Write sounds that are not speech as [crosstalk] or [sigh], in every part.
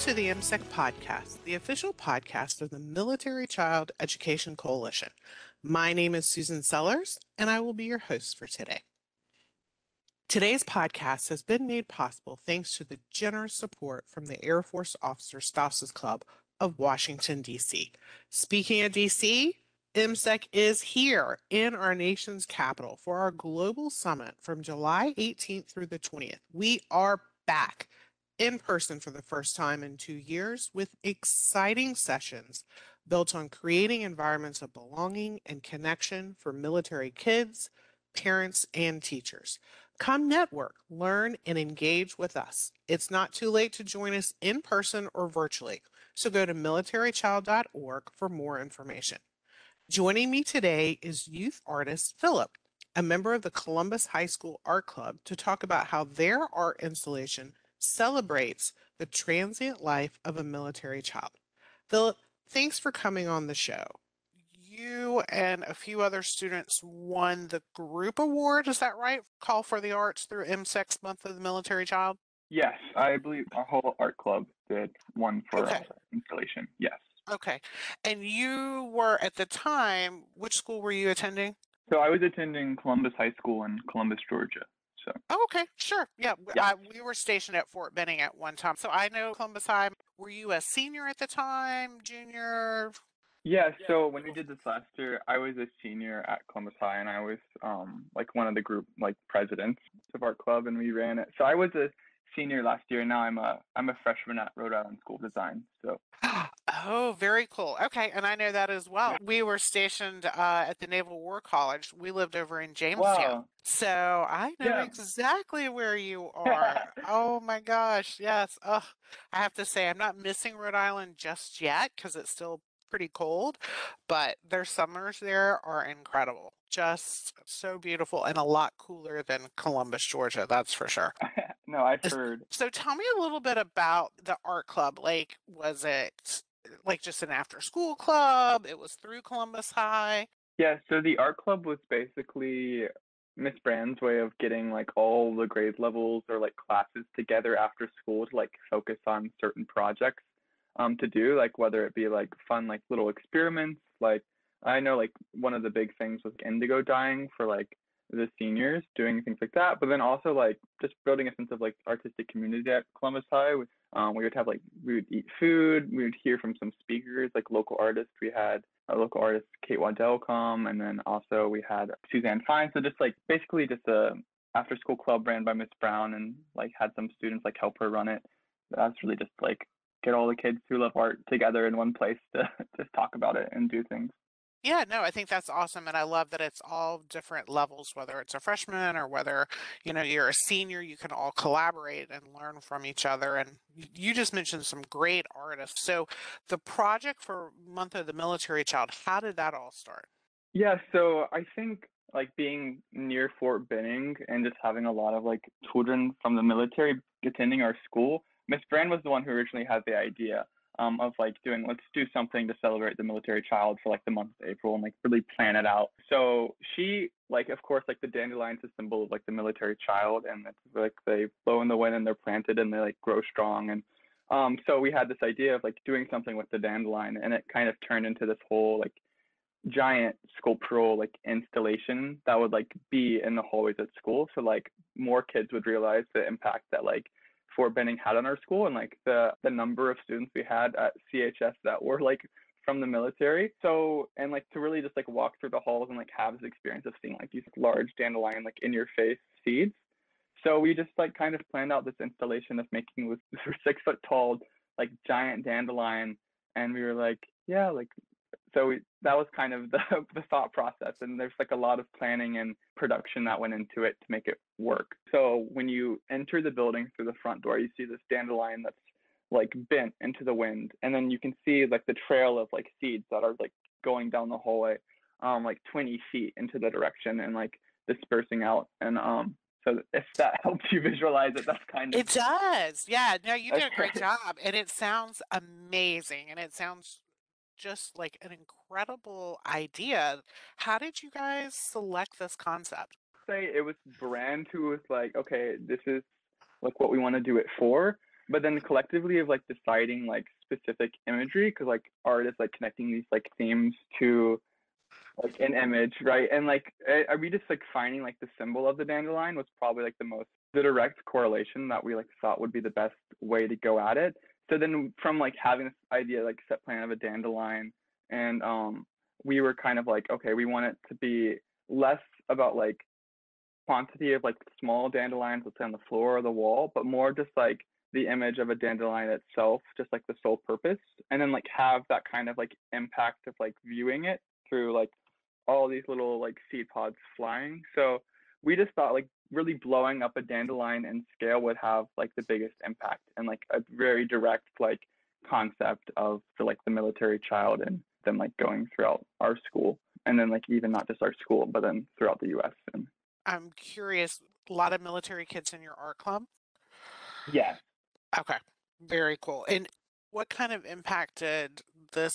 to the MCEC podcast, the official podcast of the Military Child Education Coalition. My name is Susan Sellers, and I will be your host for today. Today's podcast has been made possible thanks to the generous support from the Air Force Officer Spouses Club of Washington, D.C. Speaking of D.C., MCEC is here in our nation's capital for our global summit from July 18th through the 20th. We are back in person for the first time in two years with exciting sessions built on creating environments of belonging and connection for military kids, parents, and teachers. Come network, learn, and engage with us. It's not too late to join us in person or virtually, so go to militarychild.org for more information. Joining me today is youth artist Philip, a member of the Columbus High School Art Club, to talk about how their art installation celebrates the transient life of a military child. Philip, thanks for coming on the show. You and a few other students won the group award, is that right? Call for the Arts through MCEC's Month of the Military Child? Yes, I believe our whole art club did one for okay. installation. Yes. Okay. And you were at the time, which school were you attending? So I was attending Columbus High School in Columbus, Georgia. So. Oh, okay, sure. Yeah, yeah. we were stationed at Fort Benning at one time, so I know Columbus High. Were you a senior at the time, junior? Yeah. So when we did this last year, I was a senior at Columbus High, and I was um like one of the group like presidents of our club, and we ran it. So I was a senior last year. And now I'm a I'm a freshman at Rhode Island School of Design. So. [gasps] Oh, very cool. Okay, and I know that as well. We were stationed uh, at the Naval War College. We lived over in Jamestown, wow. so I know yeah. exactly where you [laughs] are. oh my gosh, yes. Oh, I have to say, I'm not missing Rhode Island just yet because it's still pretty cold, but their summers there are incredible. Just so beautiful and a lot cooler than Columbus, Georgia, that's for sure. [laughs] no, I've heard. So tell me a little bit about the art club. Like, was it like just an after school club? It was through Columbus High? Yeah, so the art club was basically Miss Brand's way of getting like all the grade levels or like classes together after school to like focus on certain projects um to do, like whether it be like fun like little experiments, like I know like one of the big things was indigo dyeing for like the seniors doing things like that, but then also like just building a sense of like artistic community at Columbus High. Um, we would have like we would eat food, we would hear from some speakers, like local artists. We had a local artist Kate Waddell come, and then also we had Suzanne Fine. So just like basically just a after school club ran by Miss Brown, and like had some students like help her run it. That's really just like get all the kids who love art together in one place to [laughs] just talk about it and do things. Yeah, no, I think that's awesome. And I love that it's all different levels, whether it's a freshman or whether, you know, you're a senior, you can all collaborate and learn from each other. And you just mentioned some great artists. So the project for Month of the Military Child, how did that all start? Yeah, so I think like being near Fort Benning and just having a lot of like children from the military attending our school, Miss Brand was the one who originally had the idea um, of like doing let's do something to celebrate the military child for like the month of April and like really plan it out. So she like of course like the dandelion's a symbol of like the military child and it's like they blow in the wind and they're planted and they like grow strong and um so we had this idea of like doing something with the dandelion and it kind of turned into this whole like giant sculptural like installation that would like be in the hallways at school so like more kids would realize the impact that like Fort Benning had on our school and like the the number of students we had at CHS that were like from the military. So and like to really just like walk through the halls and like have this experience of seeing like these large dandelion like in your face seeds. So we just like kind of planned out this installation of making this [laughs] six foot tall like giant dandelion and we were like, yeah, like so we, that was kind of [laughs] the, the thought process and there's like a lot of planning and production that went into it to make it work. So when you enter the building through the front door you see this dandelion that's like bent into the wind and then you can see like the trail of like seeds that are like going down the hallway um like 20 feet into the direction and like dispersing out and um so if that [laughs] helps you visualize it, that's kind of it does. Yeah, no, you did a great. job, and it sounds amazing, and it sounds just like an incredible idea. How did you guys select this concept? Say it was Brand who was like, okay, this is like what we want to do it for. but then collectively of like deciding like specific imagery because like art is like connecting these like themes to like an image right and like eh, are we just like finding like the symbol of the dandelion was probably like the most the direct correlation that we like thought would be the best way to go at it so then from like having this idea like set plan of a dandelion and um we were kind of like okay we want it to be less about like quantity of like small dandelions let's say on the floor or the wall but more just like the image of a dandelion itself just like the sole purpose and then like have that kind of like impact of like viewing it through like all these little like seed pods flying. So we just thought like really blowing up a dandelion in scale would have like the biggest impact and like a very direct like concept of for like the military child and them like going throughout our school and then like even not just our school but then throughout the us and i'm curious a lot of military kids in your art club? Yes. Okay very cool and what kind of impact did this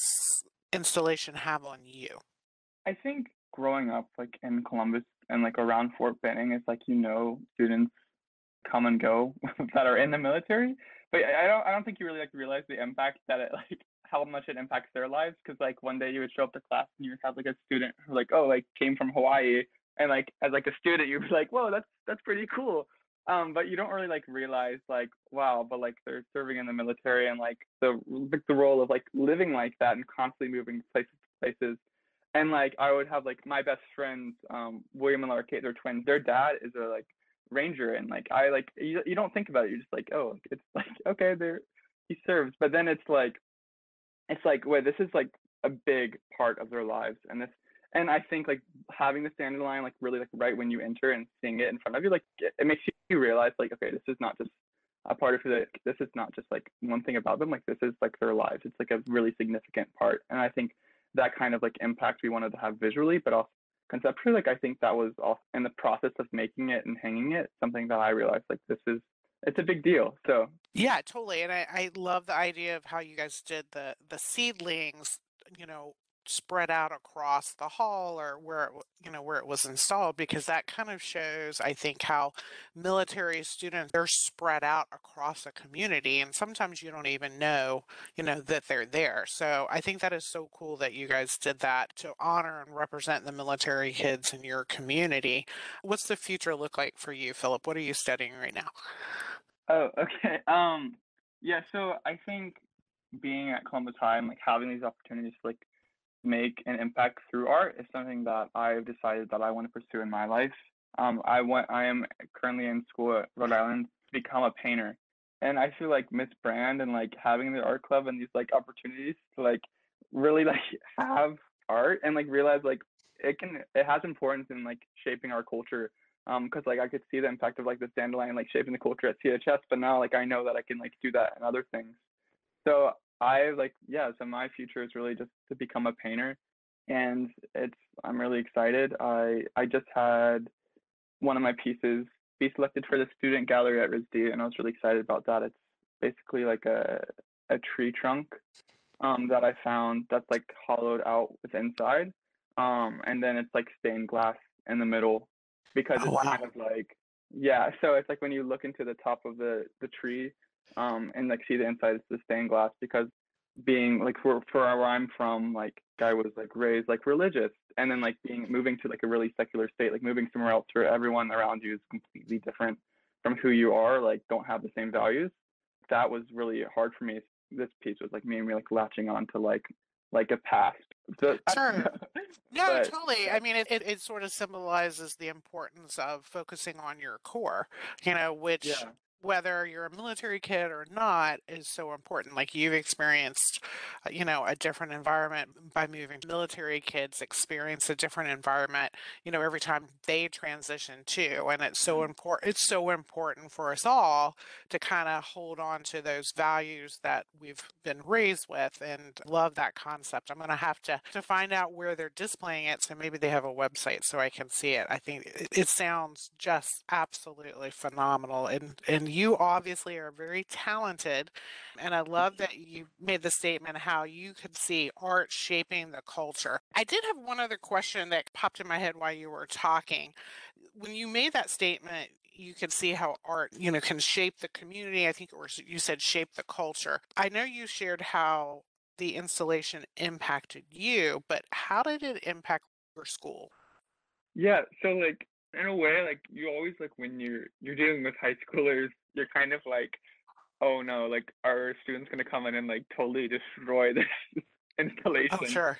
installation have on you? I think growing up like in columbus and like around fort benning it's like you know students come and go [laughs] that are in the military. But i don't i don't think you really like realize the impact that it [laughs] like how much it impacts their lives because like one day you would show up to class and you would have like a student who like oh like came from hawaii and like as like a student you'd be like whoa that's that's pretty cool. Um but you don't really like realize like wow but like they're serving in the military and like the like the role of like living like that and constantly moving places to places and like i would have like my best friends um william and laura kate they're twins. Their dad is a like ranger and like i like you, you don't think about it. You're just like oh it's [laughs] like okay they're he serves. But then it's like it's like wait this is like a big part of their lives and this and i think like having the dandelion like really like right when you enter and seeing it in front of you like it, it makes you realize like okay this is not just a part of the this is not just like one thing about them like this is like their lives. It's like a really significant part and i think that kind of like impact we wanted to have visually but also conceptually like i think that was also in the process of making it and hanging it something that i realized like this is it's a big deal. So yeah, totally. And I, I love the idea of how you guys did the the seedlings, you know, spread out across the hall or where it, you know where it was installed because that kind of shows i think how military students they're spread out across a community and sometimes you don't even know you know that they're there so i think that is so cool that you guys did that to honor and represent the military kids in your community what's the future look like for you philip what are you studying right now Oh, [laughs] okay. Um, yeah. So I think being at Columbus High and like having these opportunities like make an impact through art is something that I've decided that I want to pursue in my life. Um, I want. I am currently in school at Rhode Island to become a painter, and I feel like Miss Brand and like having the art club and these like opportunities to like really [laughs] like have art and like realize like it can it has importance in like shaping our culture um because like I could see the impact of like this dandelion like shaping the culture at CHS, but now like I know that I can like do that and other things. So I like yeah, so my future is really just to become a painter, and it's I'm really excited. I I just had one of my pieces be selected for the student gallery at RISD, and I was really excited about that. It's basically like a a tree trunk um, that I found that's like hollowed out with inside, um, and then it's like stained glass in the middle because oh, it's wow. kind of like yeah so it's like when you look into the top of the the tree um and like see the inside it's the stained glass because being like for for where i'm from like guy was like raised like religious and then like being moving to like a really secular state like moving somewhere else where everyone around you is completely different from who you are like don't have the same values that was really hard for me this piece was like me and me like latching on to like like a past. So, [laughs] sure. no, but, totally. I mean, it, it, it, sort of symbolizes the importance of focusing on your core, you know, which yeah whether you're a military kid or not is so important. Like you've experienced, uh, you know, a different environment by moving. Military kids experience a different environment, you know, every time they transition too. And it's so important. Mm-hmm. It's so important for us all to kind of hold on to those values that we've been raised with and love that concept. I'm going to have to, to find out where they're displaying it. So maybe they have a website so I can see it. I think it, it sounds just absolutely phenomenal. And, and you obviously are very talented. And I love mm-hmm. that you made the statement how you could see art shaping the culture. I did have one other question that popped in my head while you were talking. When you made that statement, you can see how art, you know, can shape the community. I think, or you said shape the culture. I know you shared how the installation impacted you, but how did it impact your school? Yeah, so like in a way, like you always like when you're you're dealing with high schoolers, you're kind of like, oh no, like our students gonna come in and like totally destroy this [laughs] oh, installation? Oh, sure.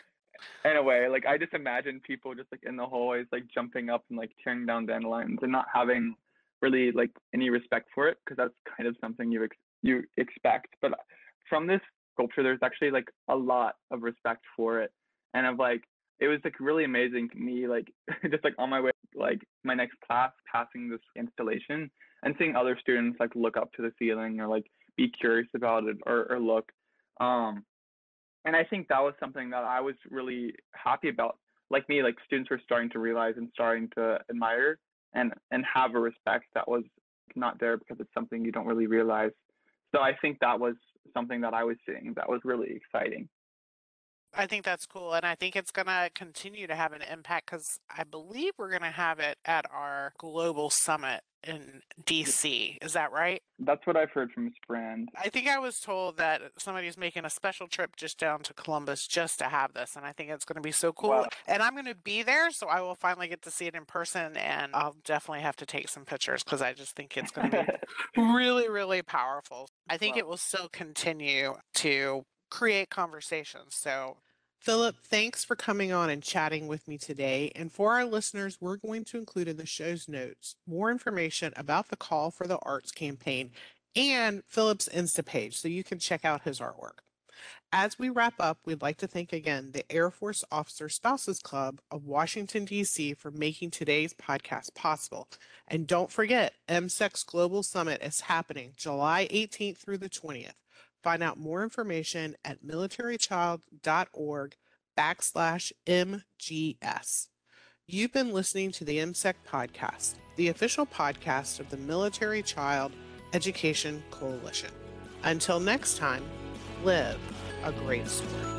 in a way. Like I just imagine people just like in the hallways, like jumping up and like tearing down dandelions and not having really like any respect for it because that's kind of something you ex- you expect. But uh, from this sculpture, there's actually like a lot of respect for it, and of like it was like really amazing to me, like [laughs] just like on my way like my next class, passing this installation and seeing other students like look up to the ceiling or like be curious about it or, or look. Um, and I think that was something that I was really happy about. Like me, like students were starting to realize and starting to admire and and have a respect that was not there because it's something you don't really realize. So I think that was something that I was seeing that was really exciting. I think that's cool. And I think it's going to continue to have an impact because I believe we're going to have it at our global summit in DC. Is that right? That's what I've heard from Sprand. I think I was told that somebody's making a special trip just down to Columbus just to have this. And I think it's going to be so cool. Wow. And I'm going to be there. So I will finally get to see it in person. And I'll definitely have to take some pictures because I just think it's going to be [laughs] really, really powerful. I think Wow. it will still continue to create conversations. So, Philip, thanks for coming on and chatting with me today. And for our listeners, we're going to include in the show's notes more information about the Call for the Arts campaign and Philip's Insta page so you can check out his artwork. As we wrap up, we'd like to thank again the Air Force Officer Spouses Club of Washington, D.C. for making today's podcast possible. And don't forget, MCEC's Global Summit is happening July 18th through the 20th. Find out more information at militarychild.org backslash MGS. You've been listening to the MCEC podcast, the official podcast of the Military Child Education Coalition. Until next time, live a great story.